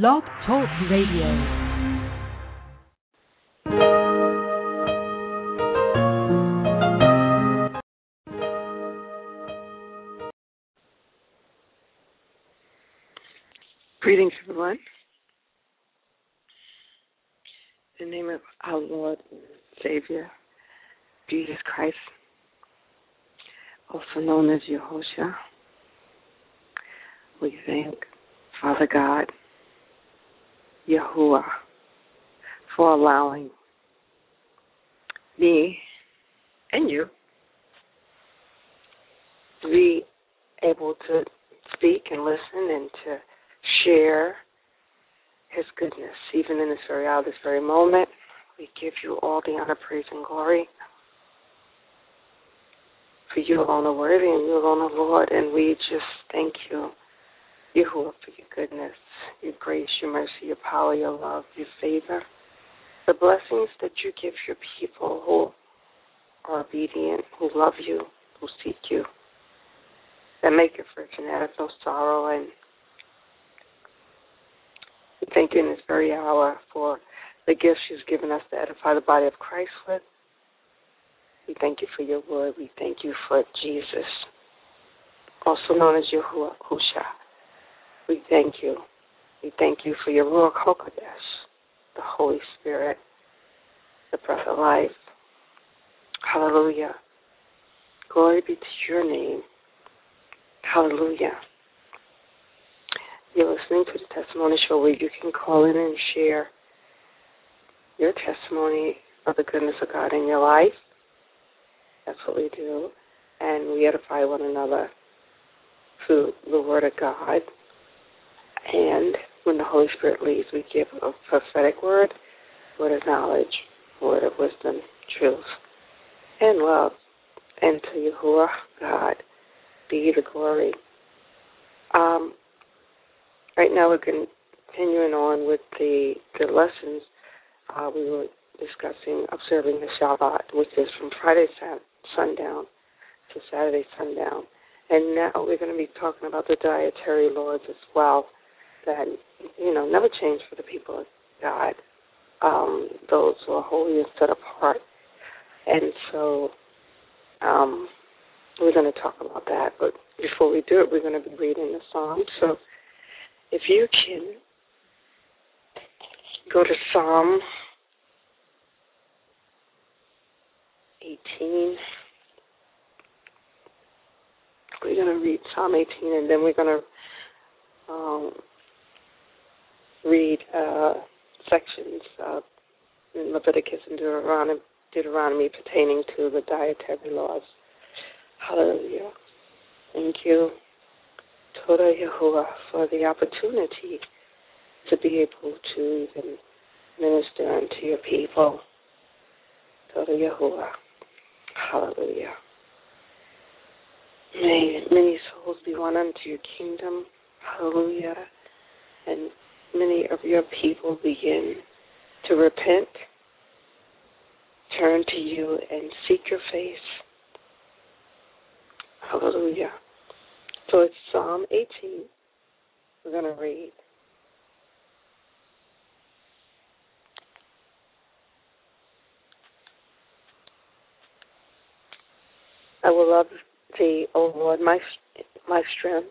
Blog Talk Radio. Greetings, everyone. In the name of our Lord and Savior, Jesus Christ, also known as Yehoshua, we thank Father God, Yahuwah, for allowing me and you to be able to speak and listen and to share his goodness, even in this very hour, this very moment. We give you all the honor, praise, and glory. For you alone are worthy, and you alone are Lord, and we just thank you, Yahuwah, for your goodness, your grace, your mercy, your power, your love, your favor, the blessings that you give your people who are obedient, who love you, who seek you, that make it rich and add no sorrow and we thank you in this very hour for the gifts you've given us to edify the body of Christ with. We thank you for your word. We thank you for Jesus, also known as Yahuwah Husha. We thank you. We thank you for your Ruach HaKodesh, the Holy Spirit, the breath of life. Hallelujah. Glory be to your name. Hallelujah. You're listening to the Testimony Show where you can call in and share your testimony of the goodness of God in your life. That's what we do. And we edify one another through the Word of God. And when the Holy Spirit leads, we give a prophetic word, word of knowledge, word of wisdom, truth, and love. And to Yahuwah God be the glory. Um, right now we're continuing on with the the lessons. Uh, we were discussing observing the Shabbat, which is from Friday sundown to Saturday sundown, and now we're going to be talking about the dietary laws as well. That you know never change for the people of God, um, those who are holy and set apart, and so. Um, we're going to talk about that, but before we do it, we're going to be reading the Psalm. So if you can go to Psalm 18. We're going to read Psalm 18 and then we're going to um, read uh, sections uh, in Leviticus and Deuteronomy, Deuteronomy pertaining to the dietary laws. Hallelujah. Thank you. Toda Yahuwah for the opportunity to be able to even minister unto your people. Toda Yahuwah. Hallelujah. May many souls be won unto your kingdom. Hallelujah. And many of your people begin to repent, turn to you, and seek your face. Hallelujah. So it's Psalm 18. We're going to read. I will love thee, O Lord, my my strength.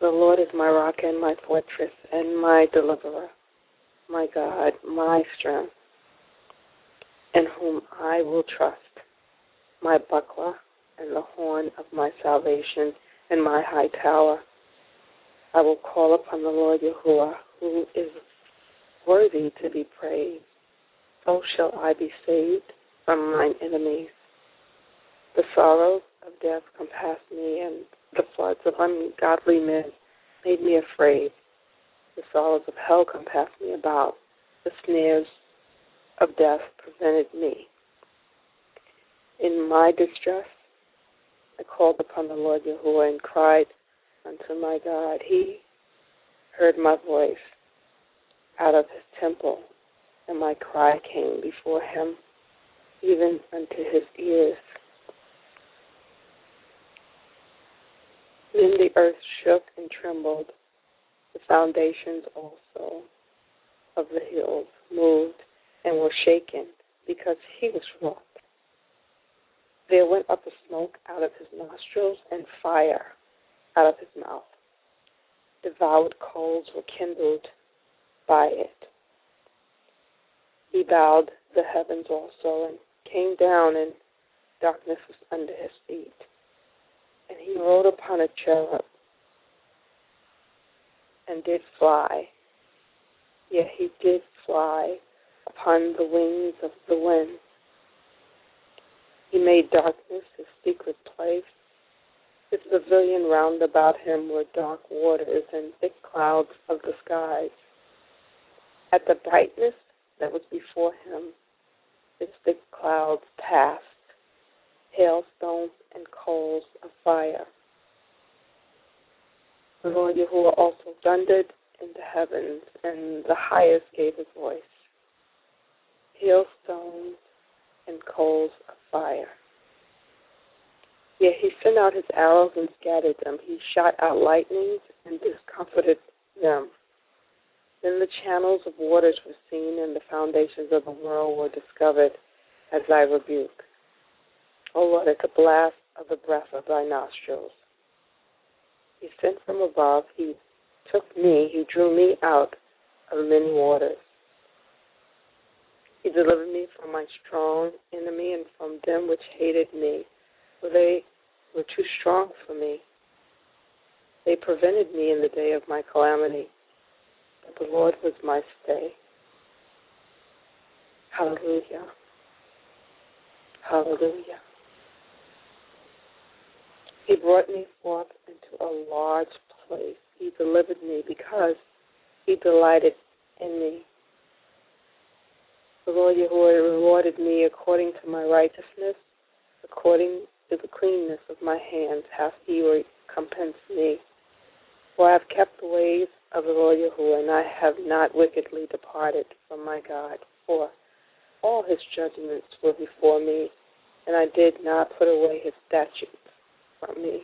The Lord is my rock and my fortress and my deliverer, my God, my strength, in whom I will trust, my buckler and the horn of my salvation and my high tower. I will call upon the Lord Yahuwah, who is worthy to be praised. So shall I be saved from mine enemies. The sorrows of death compassed me, and the floods of ungodly men made me afraid. The sorrows of hell compassed me about. The snares of death prevented me. In my distress, I called upon the Lord Yahuwah and cried unto my God. He heard my voice out of his temple, and my cry came before him, even unto his ears. Then the earth shook and trembled The foundations also of the hills moved and were shaken because he was wroth. There went up a smoke out of his nostrils and fire out of his mouth. Devoured coals were kindled by it. He bowed the heavens also and came down, and darkness was under his feet. And he rode upon a cherub and did fly. Yet he did fly upon the wings of the wind. He made darkness his secret place. His pavilion round about him were dark waters and thick clouds of the skies. At the brightness that was before him, his thick clouds passed, hailstones and coals of fire. The Lord Yahuwah also thundered in the heavens, and the highest gave his voice. Hailstones and coals of fire. Yet he sent out his arrows and scattered them. He shot out lightnings and discomfited them. Then the channels of waters were seen, and the foundations of the world were discovered as I rebuke. O Lord, at the blast of the breath of thy nostrils. He sent from above, he took me, he drew me out of many waters. He delivered me from my strong enemy and from them which hated me, for they were too strong for me. They prevented me in the day of my calamity, but the Lord was my stay. Hallelujah. Hallelujah. He brought me forth into a large place. He delivered me because he delighted in me. The Lord Yahuwah rewarded me according to my righteousness, according to the cleanness of my hands hath he recompensed me. For I have kept the ways of the Lord Yahuwah, and I have not wickedly departed from my God. For all his judgments were before me, and I did not put away his statutes from me.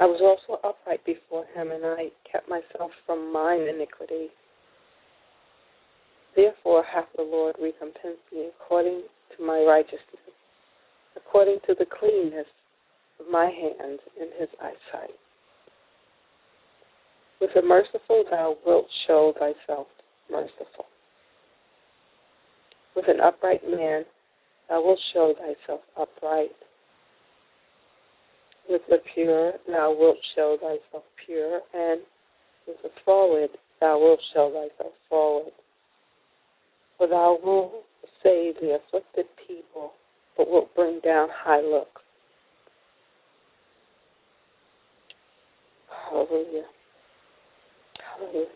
I was also upright before him, and I kept myself from mine iniquity. Therefore hath the Lord recompensed me according to my righteousness, according to the cleanness of my hands in his eyesight. With the merciful thou wilt show thyself merciful. With an upright man thou wilt show thyself upright. With the pure thou wilt show thyself pure, and with the forward thou wilt show thyself forward for thou wilt save the afflicted people, but wilt bring down high looks. Hallelujah. Hallelujah.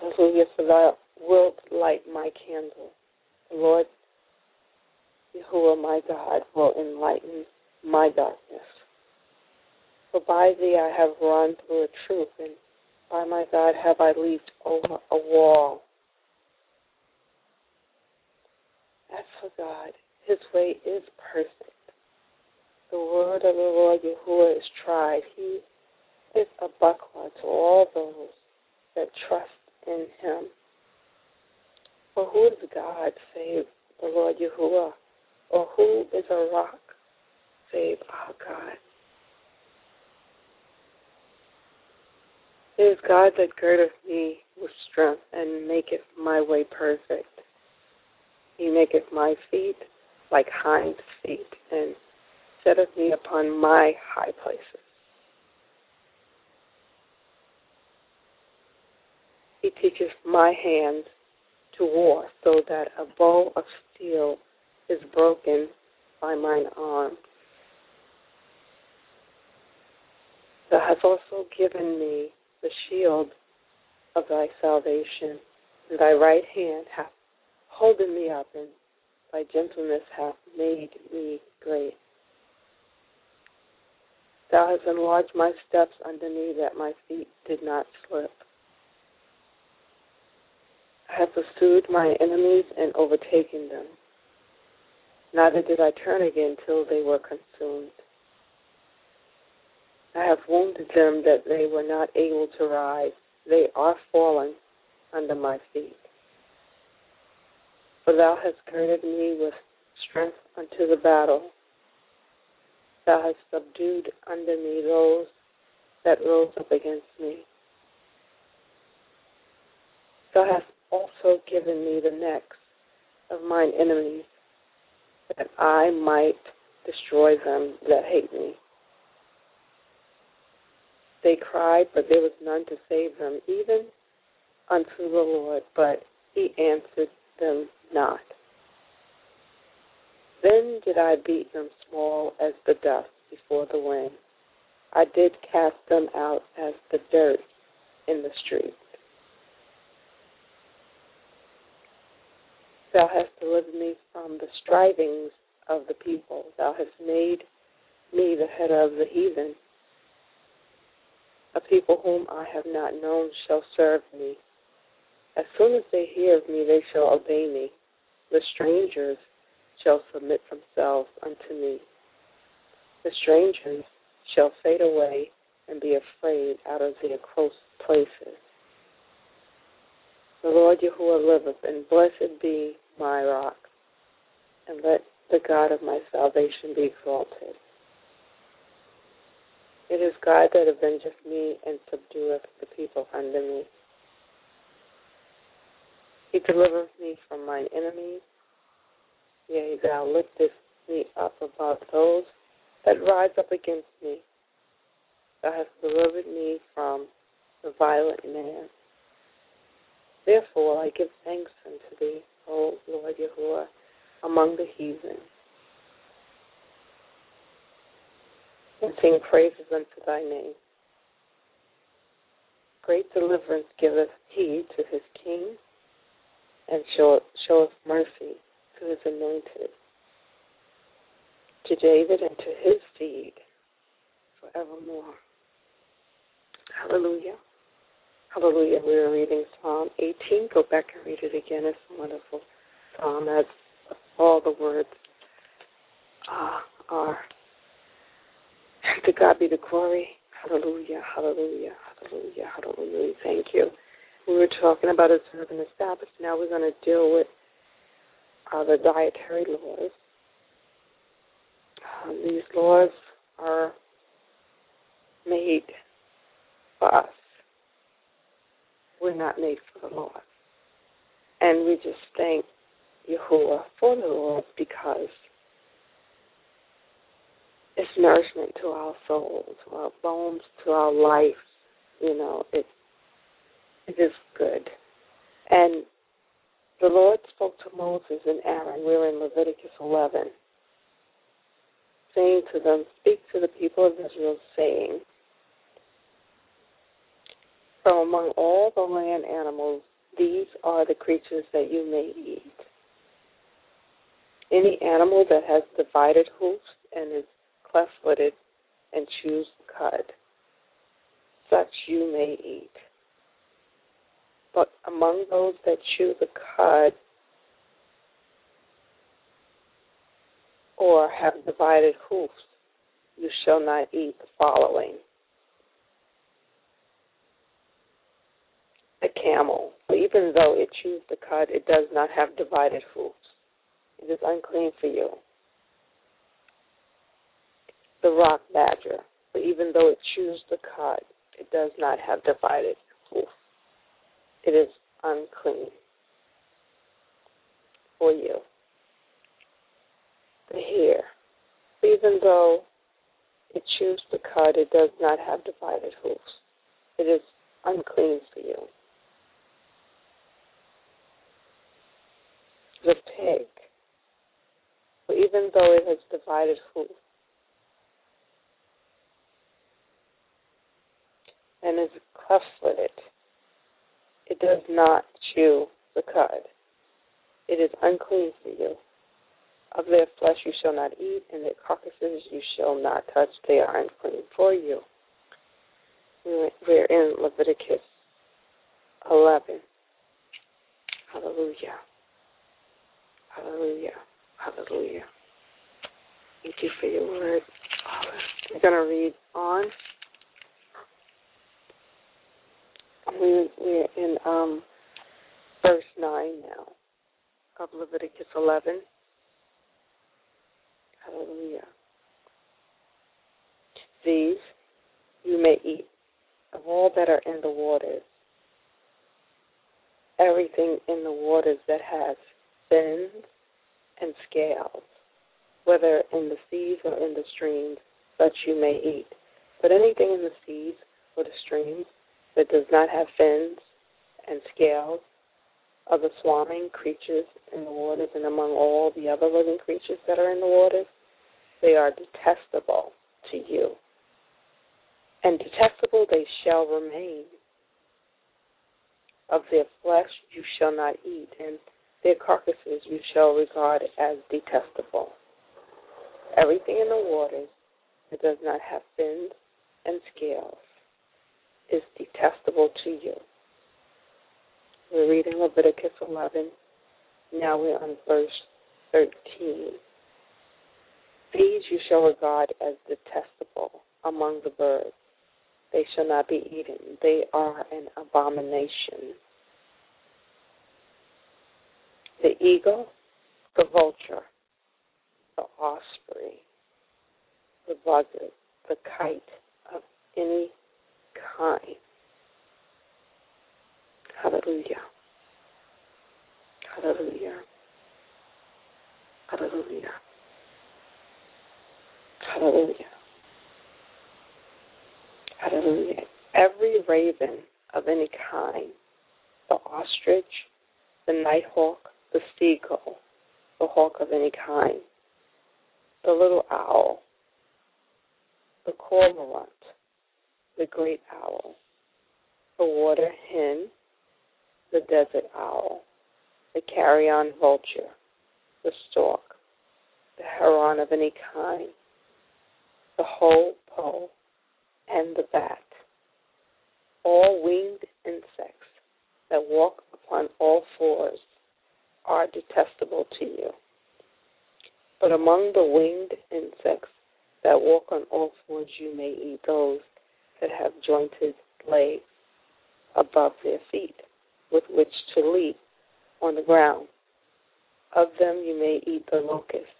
Hallelujah. For thou wilt light my candle. The Lord Yahuwah my God will enlighten my darkness. For by thee I have run through a troop, and by my God have I leaped over a wall. As for God, his way is perfect. The word of the Lord Yahuwah is tried. He is a buckler to all those that trust in him. For who is God save the Lord Yahuwah? Or who is a rock save our oh, God? It is God that girdeth me with strength and maketh my way perfect. He maketh my feet like hinds feet, and setteth me upon my high places. He teacheth my hands to war, so that a bow of steel is broken by mine arm. Thou hast also given me the shield of thy salvation, and thy right hand hath holden me up, and thy gentleness hath made me great. Thou hast enlarged my steps under me, that my feet did not slip. I have pursued my enemies and overtaken them. Neither did I turn again till they were consumed. I have wounded them that they were not able to rise. They are fallen under my feet. For thou hast girded me with strength unto the battle. Thou hast subdued under me those that rose up against me. Thou hast also given me the necks of mine enemies, that I might destroy them that hate me. They cried, but there was none to save them, even unto the Lord, but he answered them not. Then did I beat them small as the dust before the wind. I did cast them out as the dirt in the street. Thou hast delivered me from the strivings of the people. Thou hast made me the head of the heathen. A people whom I have not known shall serve me. As soon as they hear of me, they shall obey me. The strangers shall submit themselves unto me. The strangers shall fade away and be afraid out of their close places. The Lord Yahuwah liveth, and blessed be my rock, and let the God of my salvation be exalted. It is God that avengeth me and subdueth the people under me. He delivereth me from mine enemies. Yea, thou liftest me up above those that rise up against me. Thou hast delivered me from the violent man. Therefore I give thanks unto thee, O Lord Yahuwah, among the heathen, and sing praises unto thy name. Great deliverance giveth he to his king, and showeth mercy to his anointed, to David and to his seed forevermore. Hallelujah. Hallelujah. We are reading Psalm 18. Go back and read it again. It's a wonderful psalm as all the words uh, are. To God be the glory. Hallelujah. Hallelujah. Hallelujah. Hallelujah. Thank you. We were talking about observing the Sabbath. Now we're going to deal with uh, the dietary laws. Um, these laws are made for us we're not made for the Lord. And we just thank Yahuwah for the Lord because it's nourishment to our souls, to our bones, to our life. You know, it it is good. And the Lord spoke to Moses and Aaron. We're in Leviticus 11, saying to them, Speak to the people of Israel, saying, from among all the land animals, these are the creatures that you may eat. Any animal that has divided hoofs and is cleft footed and chews the cud, such you may eat. But among those that chew the cud or have divided hoofs, you shall not eat the following the camel. Even though it chews the cud, it does not have divided hoofs. It is unclean for you. The rock badger. even though it chews the cud, it does not have divided hoofs. It is unclean for you. The hare. Even though it chews the cud, it does not have divided hoofs. It is unclean for you. the pig, even though it has divided hoofs, and is cleft footed, it It does not chew the cud. It is unclean for you. Of their flesh you shall not eat, and their carcasses you shall not touch. They are unclean for you. We're in Leviticus 11. Hallelujah. Hallelujah. Hallelujah. Thank you for your word. We're going to read on we we're in um, verse nine now of Leviticus eleven. Hallelujah. These you may eat of all that are in the waters. Everything in the waters that has fins and scales, whether in the seas or in the streams, such you may eat. But anything in the seas or the streams that does not have fins and scales of the swarming creatures in the waters and among all the other living creatures that are in the waters, they are detestable to you. And detestable they shall remain. Of their flesh you shall not eat, and their carcasses you shall regard as detestable. Everything in the waters that does not have fins and scales is detestable to you. We're reading Leviticus 11. Now we're on verse 13. These you shall regard as detestable among the birds. They shall not be eaten. They are an abomination. The eagle, the vulture, the osprey, the buzzard, the kite of any kind. Hallelujah. Hallelujah. Hallelujah. Hallelujah. Hallelujah. Every raven of any kind, the ostrich, the nighthawk, the seagull, the hawk of any kind, the little owl, the cormorant, the great owl, the water hen, the desert owl, the carrion vulture, the stork, the heron of any kind, the hoopoe, and the bat, all winged insects that walk upon all fours are detestable to you. But among the winged insects that walk on all fours, you may eat those that have jointed legs above their feet, with which to leap on the ground. Of them you may eat the locust,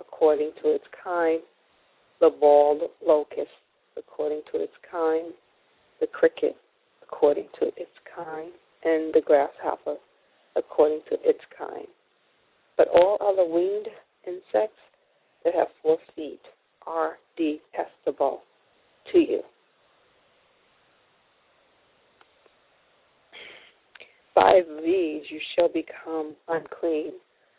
according to its kind, the bald locust, according to its kind, the cricket, according to its kind, and the grasshopper, according to its kind. But all other winged insects that have four feet are detestable to you. By these you shall become unclean.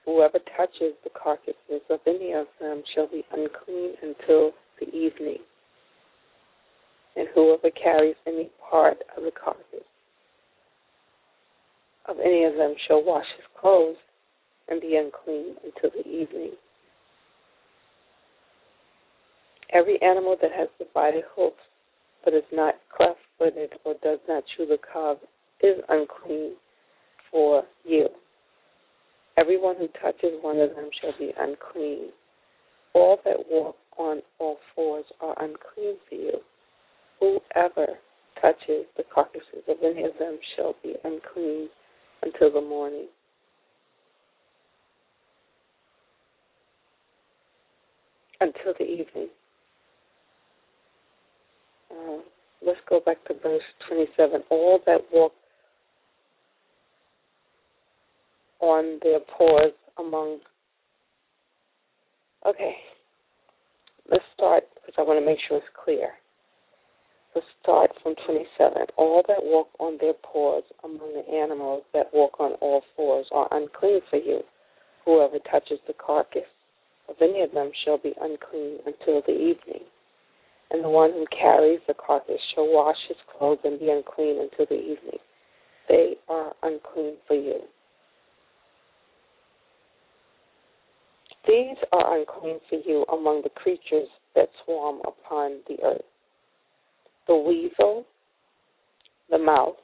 Whoever touches the carcasses of any of them shall be unclean until the evening. And whoever carries any part of the carcass of any of them shall wash his clothes and be unclean until the evening. Every animal that has divided hoofs but is not cleft footed or does not chew the cud is unclean for you. Everyone who touches one of them shall be unclean. All that walk on all fours are unclean for you. Whoever touches the carcasses of any of them shall be unclean until the morning. Until the evening. Uh, let's go back to verse 27. All that walk on their paws among. Okay, let's start because I want to make sure it's clear. Let's start from 27. All that walk on their paws among the animals that walk on all fours are unclean for you. Whoever touches the carcass of any of them shall be unclean until the evening. And the one who carries the carcass shall wash his clothes and be unclean until the evening. They are unclean for you. These are unclean for you among the creatures that swarm upon the earth the weasel, the mouse,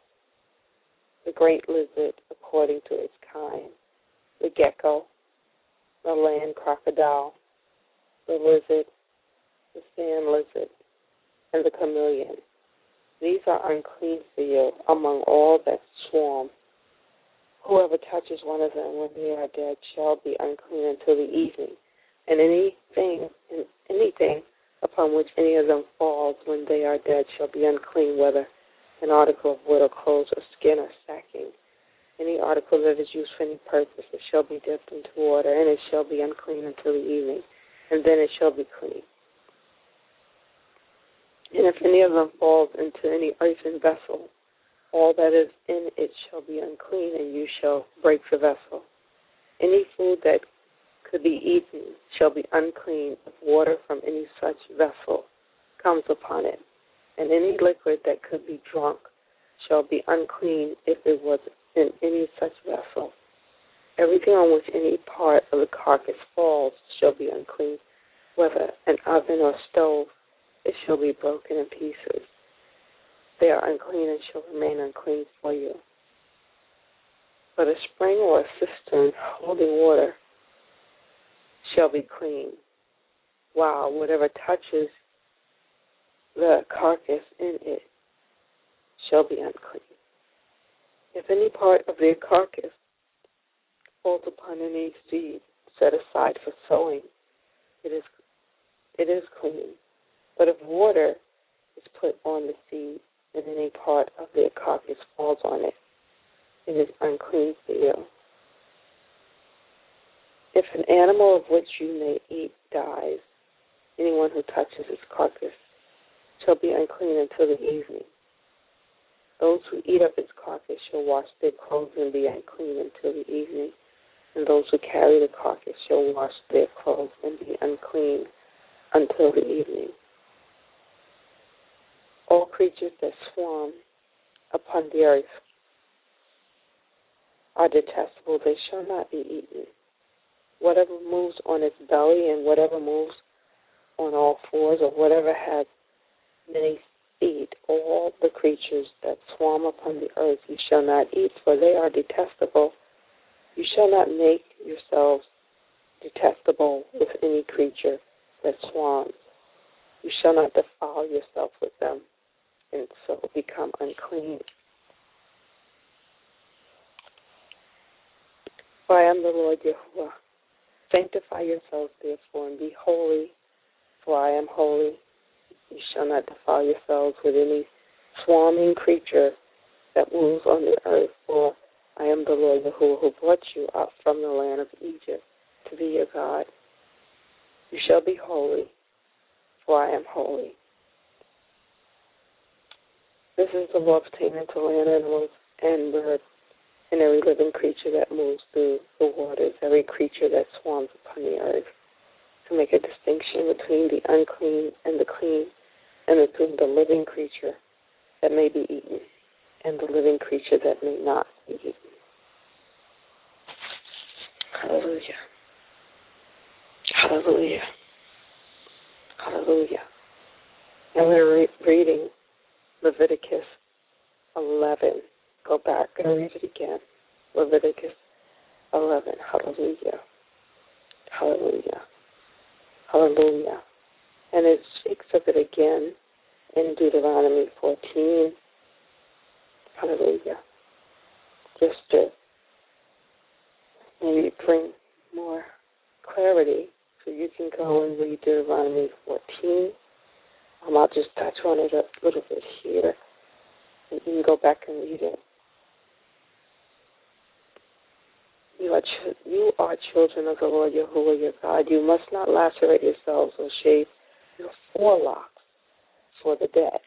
the great lizard according to its kind, the gecko, the land crocodile, the lizard, the sand lizard, and the chameleon, These are unclean for you among all that swarm. Whoever touches one of them when they are dead shall be unclean until the evening, and anything and anything upon which any of them falls when they are dead shall be unclean, whether an article of wood or clothes or skin or sacking. Any article that is used for any purpose, it shall be dipped into water, and it shall be unclean until the evening, and then it shall be clean. And if any of them falls into any earthen vessel, all that is in it shall be unclean, and you shall break the vessel. Any food that could be eaten shall be unclean if water from any such vessel comes upon it, and any liquid that could be drunk shall be unclean if it was in any such vessel. Everything on which any part of the carcass falls shall be unclean, whether an oven or stove, it shall be broken in pieces. They are unclean and shall remain unclean for you. But a spring or a cistern holding water shall be clean, while whatever touches the carcass in it shall be unclean. If any part of their carcass falls upon any seed set aside for sowing, it is it is clean. But if water is put on the seed and any part of their carcass falls on it, it is unclean for you. If an animal of which you may eat dies, anyone who touches its carcass shall be unclean until the evening. Those who eat up its carcass shall wash their clothes and be unclean until the evening, and those who carry the carcass shall wash their clothes and be unclean until the evening. All creatures that swarm upon the earth are detestable, they shall not be eaten. Whatever moves on its belly and whatever moves on all fours or whatever has many feet, all the creatures that swarm upon the earth. You shall not eat, for they are detestable. You shall not make yourselves detestable with any creature that swarms. You shall not defile yourself with them, and so become unclean. For I am the Lord Yahuwah. Sanctify yourselves, therefore, and be holy, for I am holy. You shall not defile yourselves with any swarming creature that moves on the earth, for I am the Lord Yahuwah who brought you up from the land of Egypt to be your God. You shall be holy, for I am holy. This is the law pertaining to land animals and birds and every living creature that moves through the waters, every creature that swarms upon the earth, to make a distinction between the unclean and the clean and between the living creature that may be eaten and the living creature that may not be eaten. Hallelujah. Hallelujah. Hallelujah. And we're re- reading Leviticus 11. Go back and read it again. Leviticus 11. Hallelujah. Hallelujah. Hallelujah. And it speaks of it again in Deuteronomy 14. Hallelujah. Just to maybe bring more clarity so you can go and read Deuteronomy 14. Um, I'll just touch on it a little bit here, and you can go back and read it. You are ch- you are children of the Lord Yahuwah your God. You must not lacerate yourselves or shave your forelocks for the dead.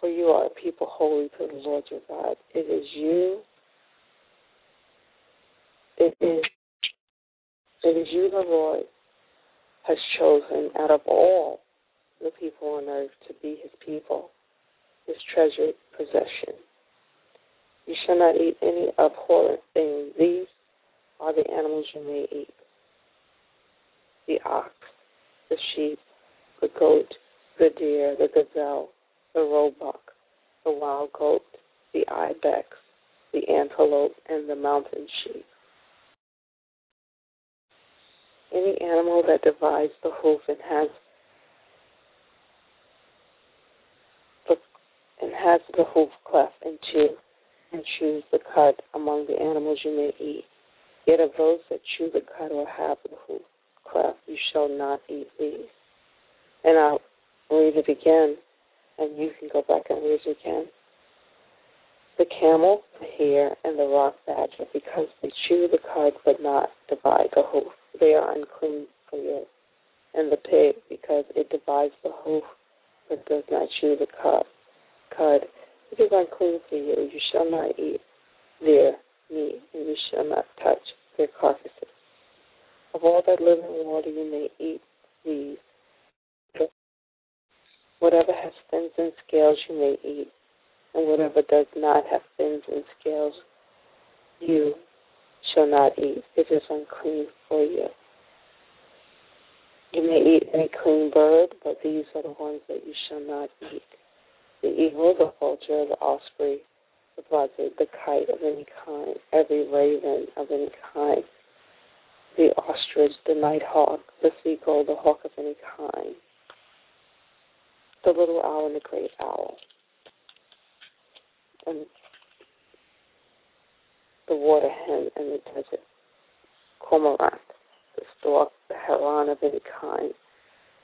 For you are a people holy to the Lord your God. It is you. It is. It is you, the Lord, has chosen out of all the people on earth to be His people, His treasured possession. You shall not eat any abhorrent thing. These are the animals you may eat the ox, the sheep, the goat, the deer, the gazelle, the roebuck, the wild goat, the ibex, the antelope, and the mountain sheep. Any animal that divides the hoof and has and has the hoof cleft in two, and chews the cud among the animals you may eat. Yet of those that chew the cud or have the hoof cleft, you shall not eat these. And I'll read it again, and you can go back and read it again. The camel, the hare, and the rock badger, because they chew the cud but not divide the hoof, they are unclean for you. And the pig, because it divides the hoof but does not chew the cud, cud, it is unclean for you. You shall not eat their meat, and you shall not touch their carcasses. Of all that live in water, you may eat these. Whatever has fins and scales, you may eat, and whatever does not have fins and scales, you shall not eat. It is unclean for you. You may eat any clean bird, but these are the ones that you shall not eat the eagle, the vulture, the osprey, the buzzard, the kite of any kind, every raven of any kind, the ostrich, the night hawk, the seagull, the hawk of any kind, the little owl and the great owl, and the water hen and the desert. Cormorant, the stork, the heron of any kind,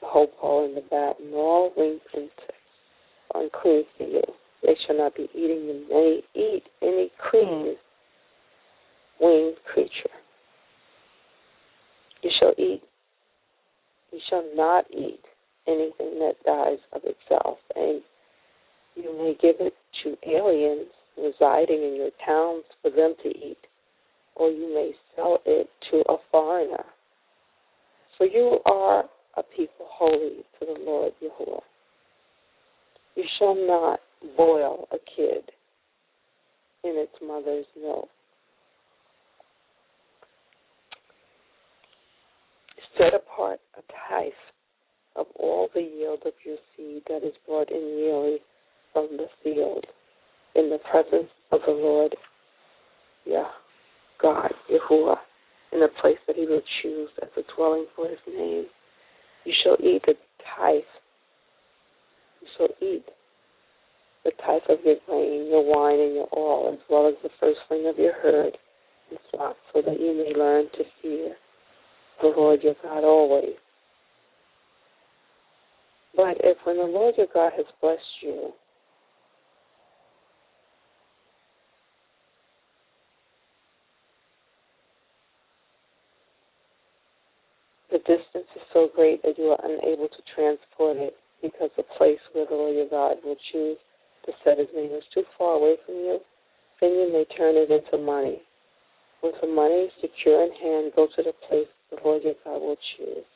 the hoopoe and the bat, and all winged insects unclean for you. They shall not be eating you. May eat any clean mm. winged creature. You shall eat you shall not eat anything that dies of itself, and you may give it to aliens residing in your towns for them to eat, or you may sell it to a foreigner. For you are a people holy to the Lord Yahuwah. You shall not boil a kid in its mother's milk. Set apart a tithe of all the yield of your seed that is brought in yearly from the field in the presence of the Lord, Yah, God, Yahuwah, in the place that he will choose as a dwelling for his name. You shall eat the tithe you shall eat the tithe of your grain, your wine, and your oil, as well as the firstling of your herd and flock, so that you may learn to fear the Lord your God always. But if when the Lord your God has blessed you, the distance is so great that you are unable to transport it, because the place where the Lord your God will choose to set his name is too far away from you, then you may turn it into money. With the money secure in hand, go to the place the Lord your God will choose.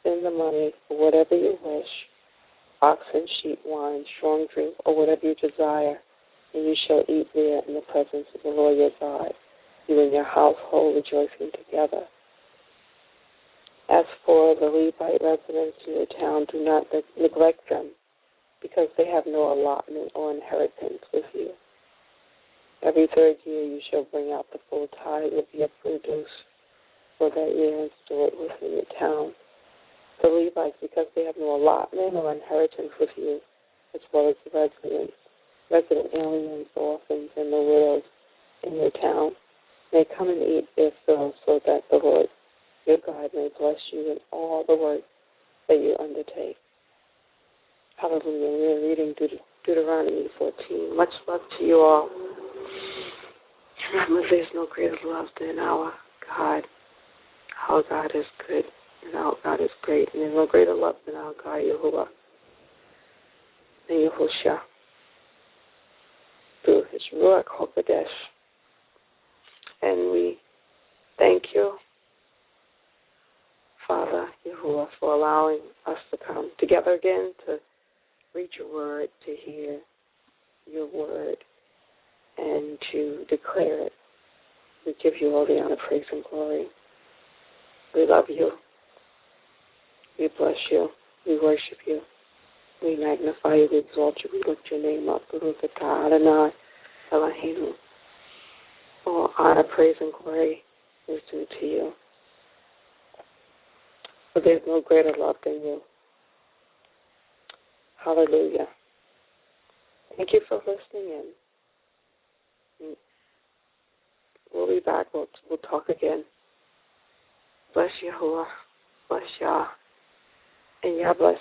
Spend the money for whatever you wish oxen, sheep, wine, strong drink, or whatever you desire, and you shall eat there in the presence of the Lord your God, you and your household rejoicing together. As for the Levite residents in your town, do not neglect them, because they have no allotment or inheritance with you. Every third year you shall bring out the full tithe of your produce for that year and store it within your town. The Levites, because they have no allotment or inheritance with you, as well as the residents, resident aliens, orphans, and the widows in your town, may come and eat their fill so that the Lord your God may bless you in all the work that you undertake. Hallelujah. We are reading Deut- Deuteronomy 14. Much love to you all. Remember, there's no greater love than our God. Our God is good, and our God is great, and there's no greater love than our God, Yahuwah, and Yahushua, through his Ruach HaKodesh. And we thank you Father Yahuwah, for allowing us to come together again to read your word, to hear your word, and to declare it. We give you all the honor, praise, and glory. We love you. We bless you. We worship you. We magnify you. We exalt you. We lift your name up. Adonai Eloheinu. All honor, praise, and glory is due to you. For there's no greater love than you. Hallelujah. Thank you for listening in. We'll be back. We'll, we'll talk again. Bless Yahuwah. Bless Yah. And Yah bless.